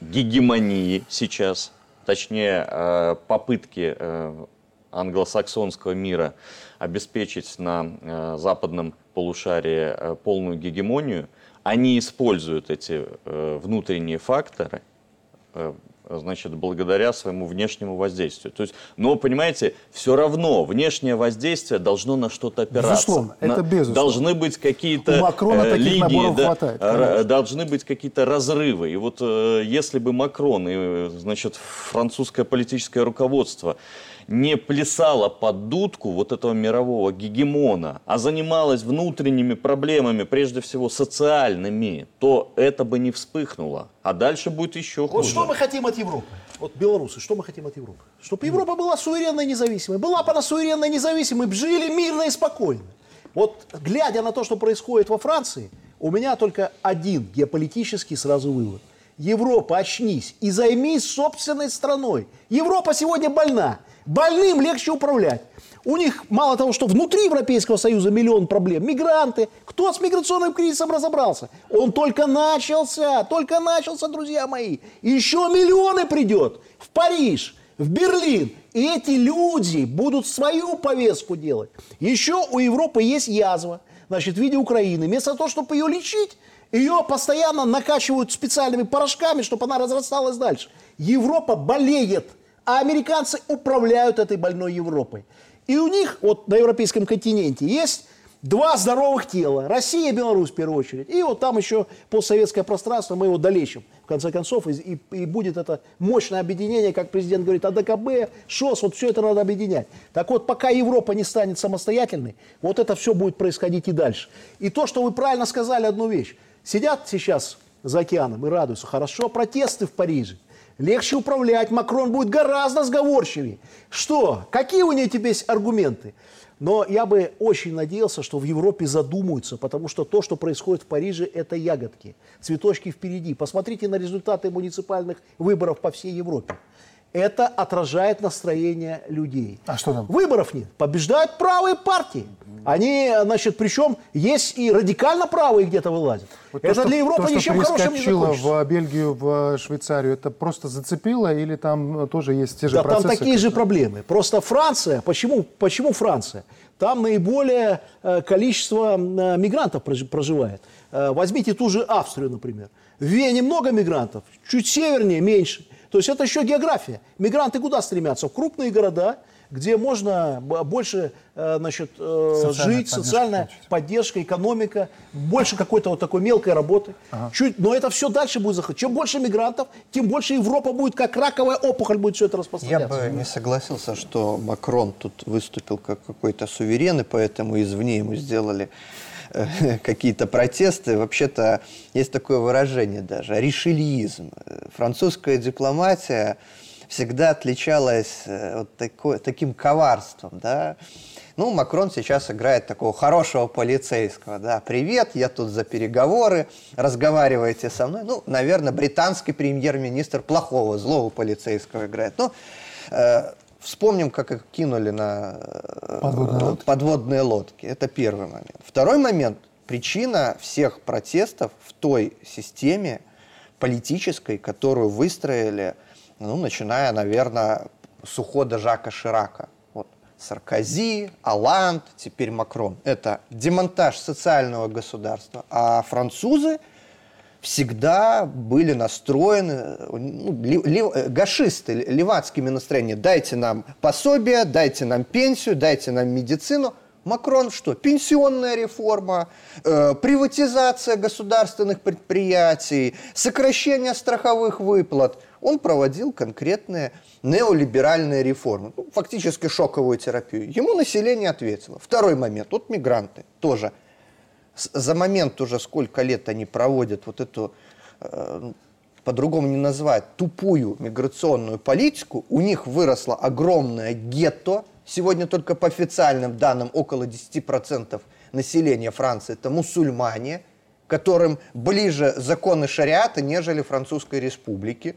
C: гегемонии сейчас, точнее попытки англосаксонского мира обеспечить на западном полушарии полную гегемонию, они используют эти внутренние факторы значит, благодаря своему внешнему воздействию. То есть, но, понимаете, все равно внешнее воздействие должно на что-то опираться.
A: Безусловно,
C: на,
A: это безусловно.
C: Должны быть какие-то
A: У Макрона
C: э,
A: таких
C: линии, да,
A: хватает,
C: э, должны быть какие-то разрывы. И вот э, если бы Макрон и, значит, французское политическое руководство не плясала под дудку вот этого мирового гегемона, а занималась внутренними проблемами, прежде всего социальными, то это бы не вспыхнуло. А дальше будет еще хуже.
B: Вот что мы хотим от Европы? Вот белорусы, что мы хотим от Европы? Чтобы Европа была суверенной и независимой. Была бы она суверенной и независимой, жили мирно и спокойно. Вот глядя на то, что происходит во Франции, у меня только один геополитический сразу вывод. Европа, очнись и займись собственной страной. Европа сегодня больна. Больным легче управлять. У них мало того, что внутри Европейского Союза миллион проблем, мигранты, кто с миграционным кризисом разобрался? Он только начался, только начался, друзья мои. еще миллионы придет в Париж, в Берлин. И эти люди будут свою повестку делать. Еще у Европы есть язва, значит, в виде Украины. Вместо того, чтобы ее лечить, ее постоянно накачивают специальными порошками, чтобы она разрасталась дальше. Европа болеет – а американцы управляют этой больной Европой. И у них, вот на европейском континенте, есть два здоровых тела. Россия и Беларусь в первую очередь. И вот там еще постсоветское пространство, мы его долечим, в конце концов, и, и, и будет это мощное объединение, как президент говорит, АДКБ, ШОС, вот все это надо объединять. Так вот, пока Европа не станет самостоятельной, вот это все будет происходить и дальше. И то, что вы правильно сказали одну вещь. Сидят сейчас за океаном и радуются. Хорошо, протесты в Париже легче управлять, Макрон будет гораздо сговорчивее. Что? Какие у него теперь есть аргументы? Но я бы очень надеялся, что в Европе задумаются, потому что то, что происходит в Париже, это ягодки, цветочки впереди. Посмотрите на результаты муниципальных выборов по всей Европе это отражает настроение людей.
A: А что там?
B: Выборов нет. Побеждают правые партии. Они, значит, причем есть и радикально правые где-то вылазят.
A: Вот
B: это
A: то,
B: для Европы
A: то,
B: ничем хорошим не закончится.
A: в Бельгию, в Швейцарию, это просто зацепило или там тоже есть те же
B: да,
A: процессы?
B: там такие же проблемы. Просто Франция, почему, почему Франция? Там наиболее э, количество э, мигрантов проживает. Э, возьмите ту же Австрию, например. В Вене много мигрантов, чуть севернее меньше. То есть это еще география. Мигранты куда стремятся? В крупные города, где можно больше э, значит, э, Социальная жить, социальная получить. поддержка, экономика, больше какой-то вот такой мелкой работы. Ага. Чуть, но это все дальше будет заходить. Чем больше мигрантов, тем больше Европа будет, как раковая опухоль, будет все это распространяться.
D: Я бы не согласился, что Макрон тут выступил как какой-то суверен, и поэтому извне ему сделали какие-то протесты. Вообще-то есть такое выражение даже, ришельизм. Французская дипломатия всегда отличалась э, вот такой, таким коварством, да. Ну, Макрон сейчас играет такого хорошего полицейского, да. Привет, я тут за переговоры, разговаривайте со мной. Ну, наверное, британский премьер-министр плохого, злого полицейского играет. Ну, э, Вспомним, как их кинули на
A: э, подводные лодки.
D: подводные лодки. Это первый момент. Второй момент. Причина всех протестов в той системе политической, которую выстроили, ну, начиная, наверное, с ухода Жака Ширака. Вот. Саркози, Аланд, теперь Макрон. Это демонтаж социального государства. А французы – всегда были настроены, ну, ли, ли, гашисты, левацкими настроениями. Дайте нам пособие, дайте нам пенсию, дайте нам медицину. Макрон что? Пенсионная реформа, э, приватизация государственных предприятий, сокращение страховых выплат. Он проводил конкретные неолиберальные реформы, ну, фактически шоковую терапию. Ему население ответило. Второй момент, вот мигранты тоже – за момент уже сколько лет они проводят вот эту, э, по-другому не назвать, тупую миграционную политику, у них выросло огромное гетто, сегодня только по официальным данным около 10% населения Франции это мусульмане, которым ближе законы шариата, нежели Французской республики,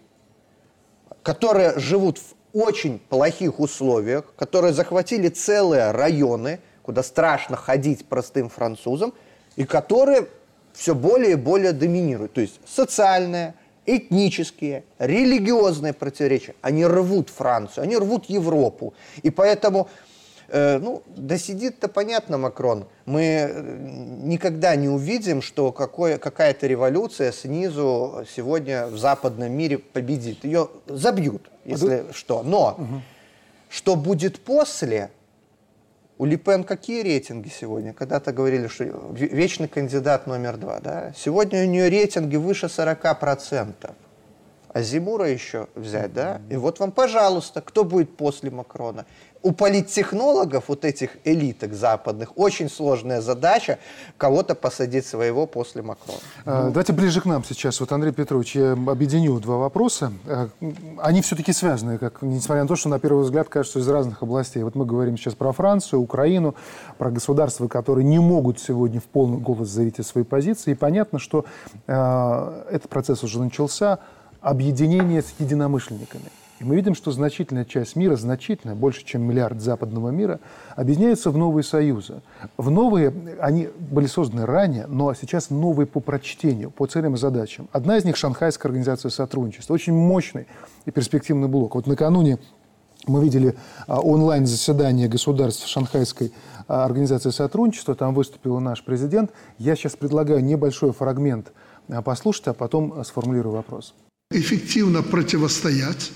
D: которые живут в очень плохих условиях, которые захватили целые районы, куда страшно ходить простым французам, и которые все более и более доминируют. То есть социальное, этнические, религиозные противоречия, они рвут Францию, они рвут Европу. И поэтому, э, ну, да сидит-то понятно Макрон, мы э, никогда не увидим, что какое, какая-то революция снизу сегодня в западном мире победит. Ее забьют, если а что. Но угу. что будет после, у Липен какие рейтинги сегодня? Когда-то говорили, что вечный кандидат номер два. Да? Сегодня у нее рейтинги выше 40%. А Зимура еще взять, да? И вот вам, пожалуйста, кто будет после Макрона? У политтехнологов, вот этих элиток западных, очень сложная задача кого-то посадить своего после Макрона.
A: А, давайте ближе к нам сейчас. Вот, Андрей Петрович, я объединю два вопроса. А, они все-таки связаны, как, несмотря на то, что на первый взгляд кажется из разных областей. Вот мы говорим сейчас про Францию, Украину, про государства, которые не могут сегодня в полный голос заявить о своей позиции. И понятно, что э, этот процесс уже начался, объединение с единомышленниками. И мы видим, что значительная часть мира, значительная, больше, чем миллиард западного мира, объединяется в новые союзы. В новые, они были созданы ранее, но сейчас новые по прочтению, по целям и задачам. Одна из них – Шанхайская организация сотрудничества. Очень мощный и перспективный блок. Вот накануне мы видели а, онлайн-заседание государств Шанхайской а, организации сотрудничества, там выступил наш президент. Я сейчас предлагаю небольшой фрагмент а, послушать, а потом сформулирую вопрос.
F: Эффективно противостоять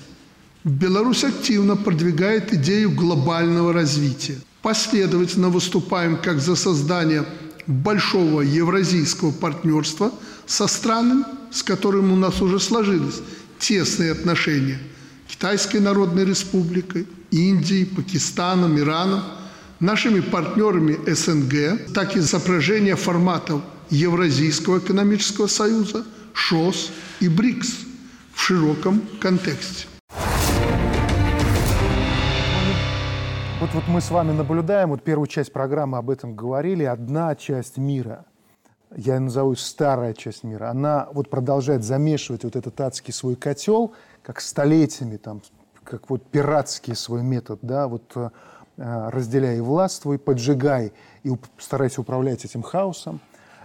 F: Беларусь активно продвигает идею глобального развития. Последовательно выступаем как за создание большого евразийского партнерства со странами, с которыми у нас уже сложились тесные отношения. Китайской Народной Республикой, Индией, Пакистаном, Ираном, нашими партнерами СНГ, так и запряжение форматов Евразийского экономического союза, ШОС и БРИКС в широком контексте.
A: Вот, вот мы с вами наблюдаем, вот первую часть программы об этом говорили, одна часть мира, я назову старая часть мира, она вот продолжает замешивать вот этот адский свой котел, как столетиями, там, как вот пиратский свой метод, да, вот э, разделяй и властвуй, поджигай и старайся управлять этим хаосом.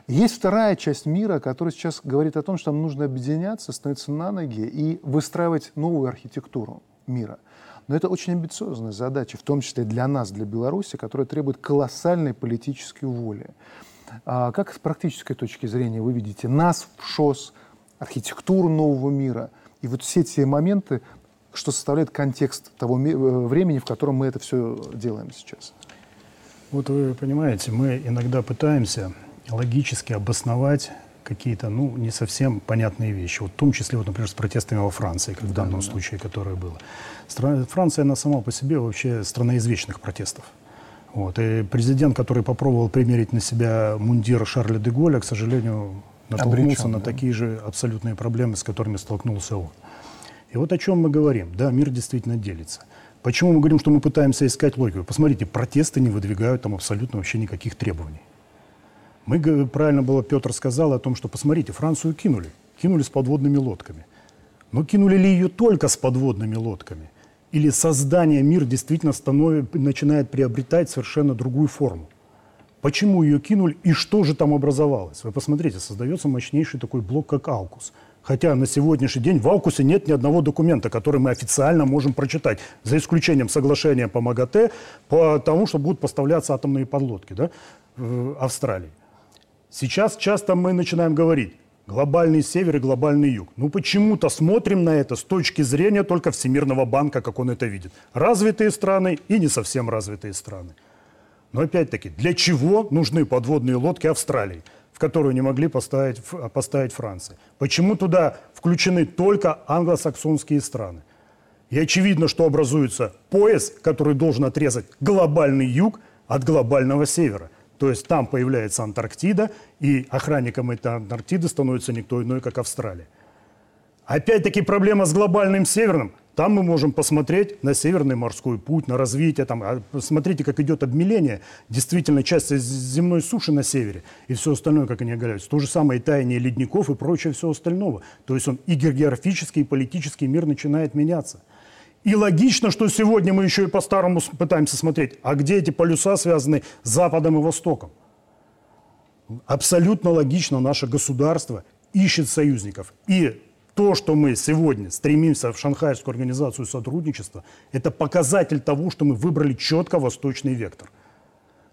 A: Есть вторая часть мира, которая сейчас говорит о том, что нам нужно объединяться, становиться на ноги и выстраивать новую архитектуру мира. Но это очень амбициозная задача, в том числе для нас, для Беларуси, которая требует колоссальной политической воли. А как с практической точки зрения вы видите нас в ШОС, архитектуру нового мира и вот все те моменты, что составляет контекст того э, времени, в котором мы это все делаем сейчас?
E: Вот вы понимаете, мы иногда пытаемся логически обосновать какие-то, ну, не совсем понятные вещи. Вот в том числе, вот, например, с протестами во Франции, как в данном да, случае, которое было. Страна, Франция, она сама по себе вообще страна извечных протестов. Вот. И президент, который попробовал примерить на себя мундир Шарля де Голля, к сожалению, натолкнулся Обречен, на да? такие же абсолютные проблемы, с которыми столкнулся он. И вот о чем мы говорим. Да, мир действительно делится. Почему мы говорим, что мы пытаемся искать логику? Посмотрите, протесты не выдвигают там абсолютно вообще никаких требований. Мы, правильно было, Петр сказал о том, что, посмотрите, Францию кинули. Кинули с подводными лодками. Но кинули ли ее только с подводными лодками? Или создание мир действительно становит, начинает приобретать совершенно другую форму? Почему ее кинули и что же там образовалось? Вы посмотрите, создается мощнейший такой блок, как Аукус. Хотя на сегодняшний день в Аукусе нет ни одного документа, который мы официально можем прочитать, за исключением соглашения по МАГАТЭ, по тому, что будут поставляться атомные подлодки да, в Австралии. Сейчас часто мы начинаем говорить глобальный север и глобальный юг. Ну почему-то смотрим на это с точки зрения только Всемирного банка, как он это видит. Развитые страны и не совсем развитые страны. Но опять-таки, для чего нужны подводные лодки Австралии, в которую не могли поставить, поставить Франция? Почему туда включены только англосаксонские страны? И очевидно, что образуется пояс, который должен отрезать глобальный юг от глобального севера. То есть там появляется Антарктида, и охранником этой Антарктиды становится никто иной, как Австралия. Опять-таки проблема с глобальным северным. Там мы можем посмотреть на Северный морской путь, на развитие. Там. А смотрите, как идет обмеление. Действительно, часть земной суши на севере и все остальное, как они говорят. То же самое и таяние ледников и прочее все остального. То есть он и географический, и политический мир начинает меняться. И логично, что сегодня мы еще и по-старому пытаемся смотреть, а где эти полюса связаны с Западом и Востоком. Абсолютно логично наше государство ищет союзников. И то, что мы сегодня стремимся в Шанхайскую организацию сотрудничества, это показатель того, что мы выбрали четко восточный вектор.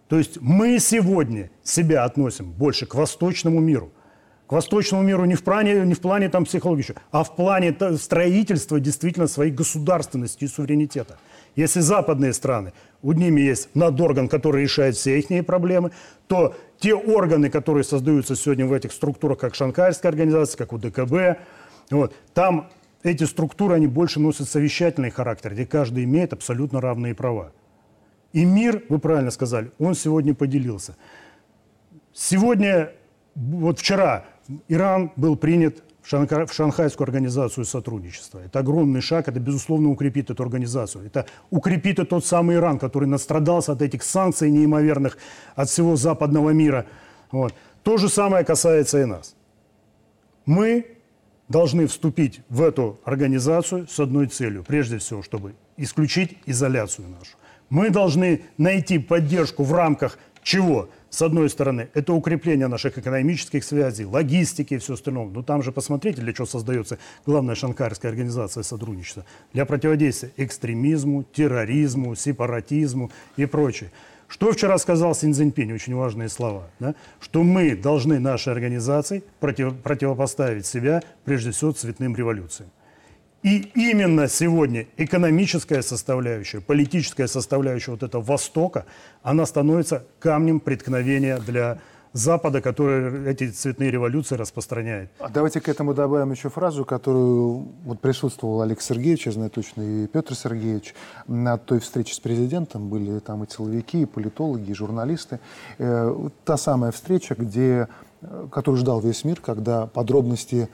E: То есть мы сегодня себя относим больше к восточному миру. К восточному миру не в плане, не в плане там, психологического, а в плане строительства действительно своей государственности и суверенитета. Если западные страны, у ними есть надорган, который решает все их проблемы, то те органы, которые создаются сегодня в этих структурах, как Шанхайская организация, как УДКБ, вот. Там эти структуры, они больше носят совещательный характер, где каждый имеет абсолютно равные права. И мир, вы правильно сказали, он сегодня поделился. Сегодня, вот вчера, Иран был принят в, Шанха, в Шанхайскую организацию сотрудничества. Это огромный шаг, это, безусловно, укрепит эту организацию. Это укрепит и тот самый Иран, который настрадался от этих санкций неимоверных от всего западного мира. Вот. То же самое касается и нас. Мы должны вступить в эту организацию с одной целью. Прежде всего, чтобы исключить изоляцию нашу. Мы должны найти поддержку в рамках чего? С одной стороны, это укрепление наших экономических связей, логистики и все остальное. Но там же посмотрите, для чего создается главная шанхайская организация сотрудничества. Для противодействия экстремизму, терроризму, сепаратизму и прочее. Что вчера сказал Син Цзиньпинь, очень важные слова, да? что мы должны нашей организации против, противопоставить себя, прежде всего, цветным революциям. И именно сегодня экономическая составляющая, политическая составляющая вот этого Востока, она становится камнем преткновения для Запада, который эти цветные революции распространяет.
A: А давайте к этому добавим еще фразу, которую вот присутствовал Олег Сергеевич, я знаю точно, и Петр Сергеевич. На той встрече с президентом были там и силовики, и политологи, и журналисты. Э, та самая встреча, где, э, которую ждал весь мир, когда подробности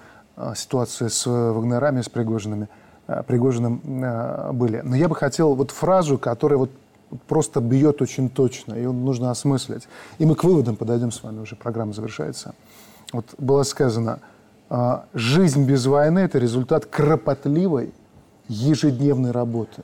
A: ситуации с Вагнерами, с Пригожинами, Пригожиным были. Но я бы хотел вот фразу, которая вот просто бьет очень точно, и нужно осмыслить. И мы к выводам подойдем с вами, уже программа завершается. Вот было сказано, жизнь без войны – это результат кропотливой ежедневной работы.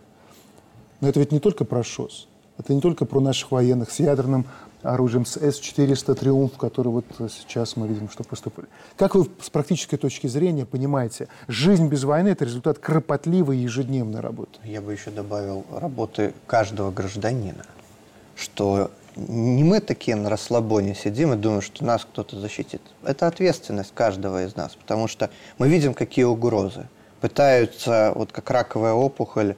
A: Но это ведь не только про ШОС, это не только про наших военных с ядерным оружием, с С-400 «Триумф», который вот сейчас мы видим, что поступили. Как вы с практической точки зрения понимаете, жизнь без войны – это результат кропотливой ежедневной работы?
D: Я бы еще добавил работы каждого гражданина, что не мы такие на расслабоне сидим и думаем, что нас кто-то защитит. Это ответственность каждого из нас, потому что мы видим, какие угрозы. Пытаются, вот как раковая опухоль,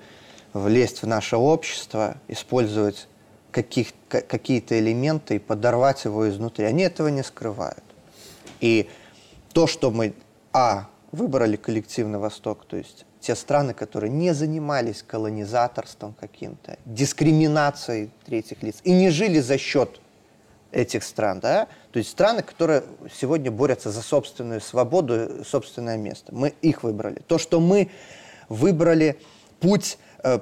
D: влезть в наше общество, использовать каких, какие-то элементы и подорвать его изнутри. Они этого не скрывают. И то, что мы, а, выбрали коллективный Восток, то есть те страны, которые не занимались колонизаторством каким-то, дискриминацией третьих лиц и не жили за счет этих стран, да, то есть страны, которые сегодня борются за собственную свободу, собственное место. Мы их выбрали. То, что мы выбрали путь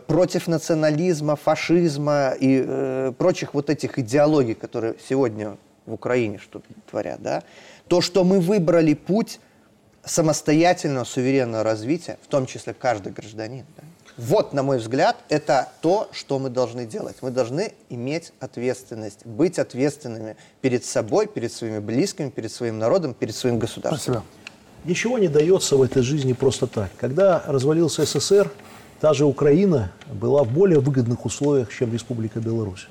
D: против национализма, фашизма и э, прочих вот этих идеологий, которые сегодня в Украине что-то творят, да, то, что мы выбрали путь самостоятельного, суверенного развития, в том числе каждый гражданин, да, вот, на мой взгляд, это то, что мы должны делать. Мы должны иметь ответственность, быть ответственными перед собой, перед своими близкими, перед своим народом, перед своим государством.
B: Спасибо. Ничего не дается в этой жизни просто так. Когда развалился СССР, Та же Украина была в более выгодных условиях, чем Республика Беларусь.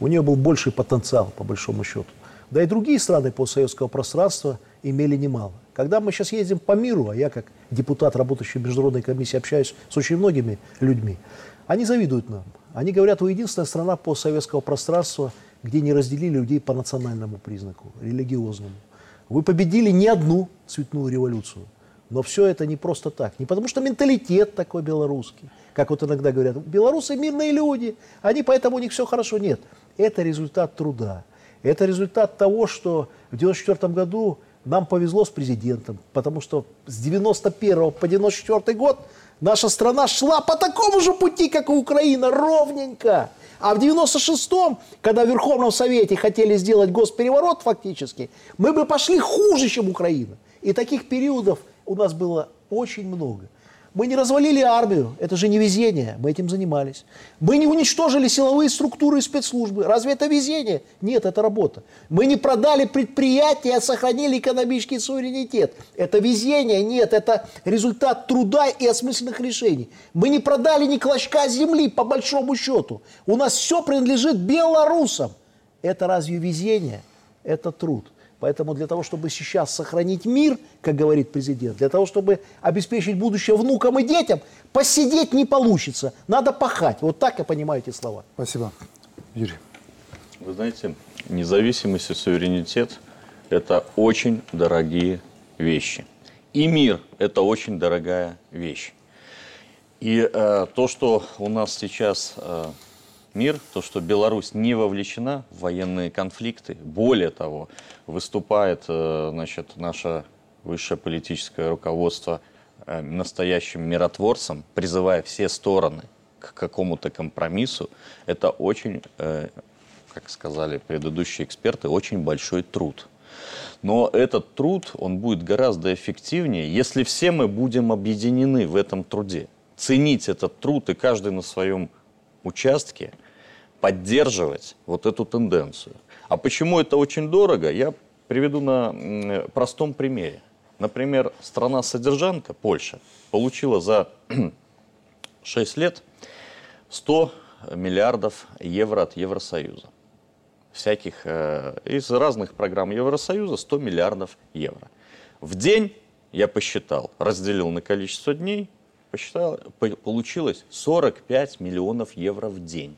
B: У нее был больший потенциал, по большому счету. Да и другие страны постсоветского пространства имели немало. Когда мы сейчас ездим по миру, а я как депутат, работающий в Международной комиссии, общаюсь с очень многими людьми, они завидуют нам. Они говорят, вы единственная страна постсоветского пространства, где не разделили людей по национальному признаку, религиозному. Вы победили не одну цветную революцию. Но все это не просто так. Не потому что менталитет такой белорусский, как вот иногда говорят, белорусы мирные люди, они поэтому у них все хорошо. Нет, это результат труда. Это результат того, что в 1994 году нам повезло с президентом, потому что с 91 по 94 год наша страна шла по такому же пути, как и Украина, ровненько. А в 96-м, когда в Верховном Совете хотели сделать госпереворот фактически, мы бы пошли хуже, чем Украина. И таких периодов у нас было очень много. Мы не развалили армию, это же не везение, мы этим занимались. Мы не уничтожили силовые структуры и спецслужбы. Разве это везение? Нет, это работа. Мы не продали предприятия, а сохранили экономический суверенитет. Это везение? Нет, это результат труда и осмысленных решений. Мы не продали ни клочка земли, по большому счету. У нас все принадлежит белорусам. Это разве везение? Это труд. Поэтому для того, чтобы сейчас сохранить мир, как говорит президент, для того, чтобы обеспечить будущее внукам и детям, посидеть не получится. Надо пахать. Вот так я понимаю эти слова.
A: Спасибо. Юрий.
C: Вы знаете, независимость и суверенитет – это очень дорогие вещи. И мир – это очень дорогая вещь. И э, то, что у нас сейчас э, мир, то, что Беларусь не вовлечена в военные конфликты, более того, выступает э, значит, наше высшее политическое руководство э, настоящим миротворцем, призывая все стороны к какому-то компромиссу, это очень, э, как сказали предыдущие эксперты, очень большой труд. Но этот труд, он будет гораздо эффективнее, если все мы будем объединены в этом труде. Ценить этот труд и каждый на своем участке – поддерживать вот эту тенденцию. А почему это очень дорого, я приведу на простом примере. Например, страна-содержанка, Польша, получила за 6 лет 100 миллиардов евро от Евросоюза. Всяких, э, из разных программ Евросоюза 100 миллиардов евро. В день, я посчитал, разделил на количество дней, посчитал, получилось 45 миллионов евро в день.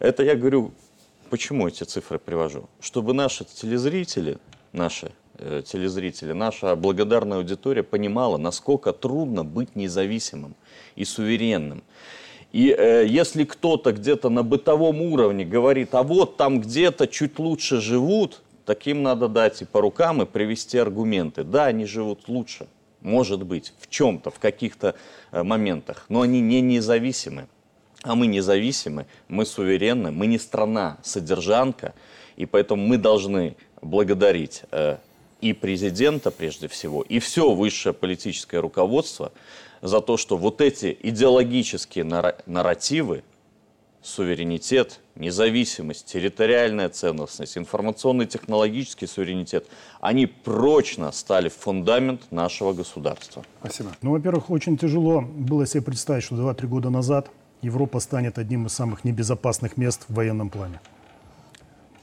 C: Это я говорю, почему эти цифры привожу? Чтобы наши телезрители, наши э, телезрители, наша благодарная аудитория понимала, насколько трудно быть независимым и суверенным. И э, если кто-то где-то на бытовом уровне говорит, а вот там где-то чуть лучше живут, таким надо дать и по рукам, и привести аргументы. Да, они живут лучше, может быть, в чем-то, в каких-то э, моментах, но они не независимы. А мы независимы, мы суверенны, мы не страна-содержанка, и поэтому мы должны благодарить э, и президента прежде всего, и все высшее политическое руководство за то, что вот эти идеологические нарративы, суверенитет, независимость, территориальная целостность, информационный технологический суверенитет, они прочно стали фундамент нашего государства.
E: Спасибо. Ну, во-первых, очень тяжело было себе представить, что 2-3 года назад Европа станет одним из самых небезопасных мест в военном плане.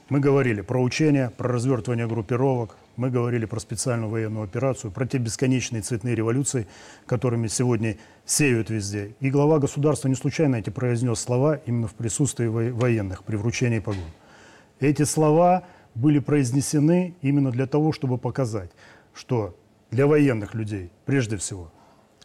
E: Мы говорили про учения, про развертывание группировок, мы говорили про специальную военную операцию, про те бесконечные цветные революции, которыми сегодня сеют везде. И глава государства не случайно эти произнес слова именно в присутствии военных при вручении погон. Эти слова были произнесены именно для того, чтобы показать, что для военных людей, прежде всего,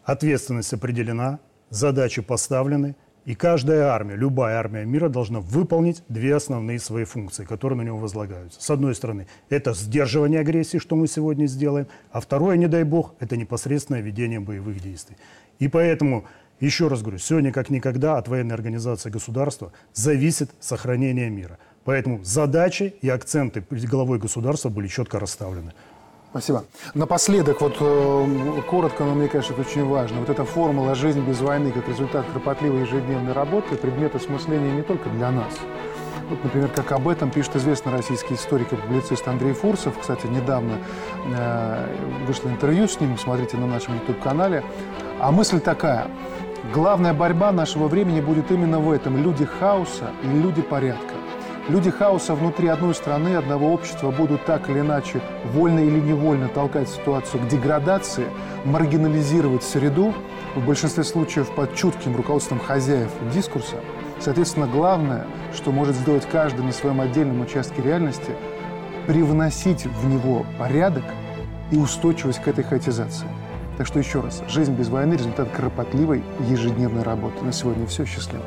E: ответственность определена, задачи поставлены, и каждая армия, любая армия мира должна выполнить две основные свои функции, которые на него возлагаются. С одной стороны, это сдерживание агрессии, что мы сегодня сделаем, а второе, не дай бог, это непосредственное ведение боевых действий. И поэтому, еще раз говорю, сегодня как никогда от военной организации государства зависит сохранение мира. Поэтому задачи и акценты перед главой государства были четко расставлены.
A: Спасибо. Напоследок, вот э, коротко, но мне кажется, это очень важно. Вот эта формула «жизнь без войны» как результат кропотливой ежедневной работы – предмет осмысления не только для нас. Вот, например, как об этом пишет известный российский историк и публицист Андрей Фурсов. Кстати, недавно э, вышло интервью с ним, смотрите на нашем YouTube-канале. А мысль такая. Главная борьба нашего времени будет именно в этом. Люди хаоса и люди порядка. Люди хаоса внутри одной страны, одного общества будут так или иначе, вольно или невольно толкать ситуацию к деградации, маргинализировать среду, в большинстве случаев под чутким руководством хозяев дискурса. Соответственно, главное, что может сделать каждый на своем отдельном участке реальности, привносить в него порядок и устойчивость к этой хаотизации. Так что еще раз, жизнь без войны – результат кропотливой ежедневной работы. На сегодня все. Счастливо.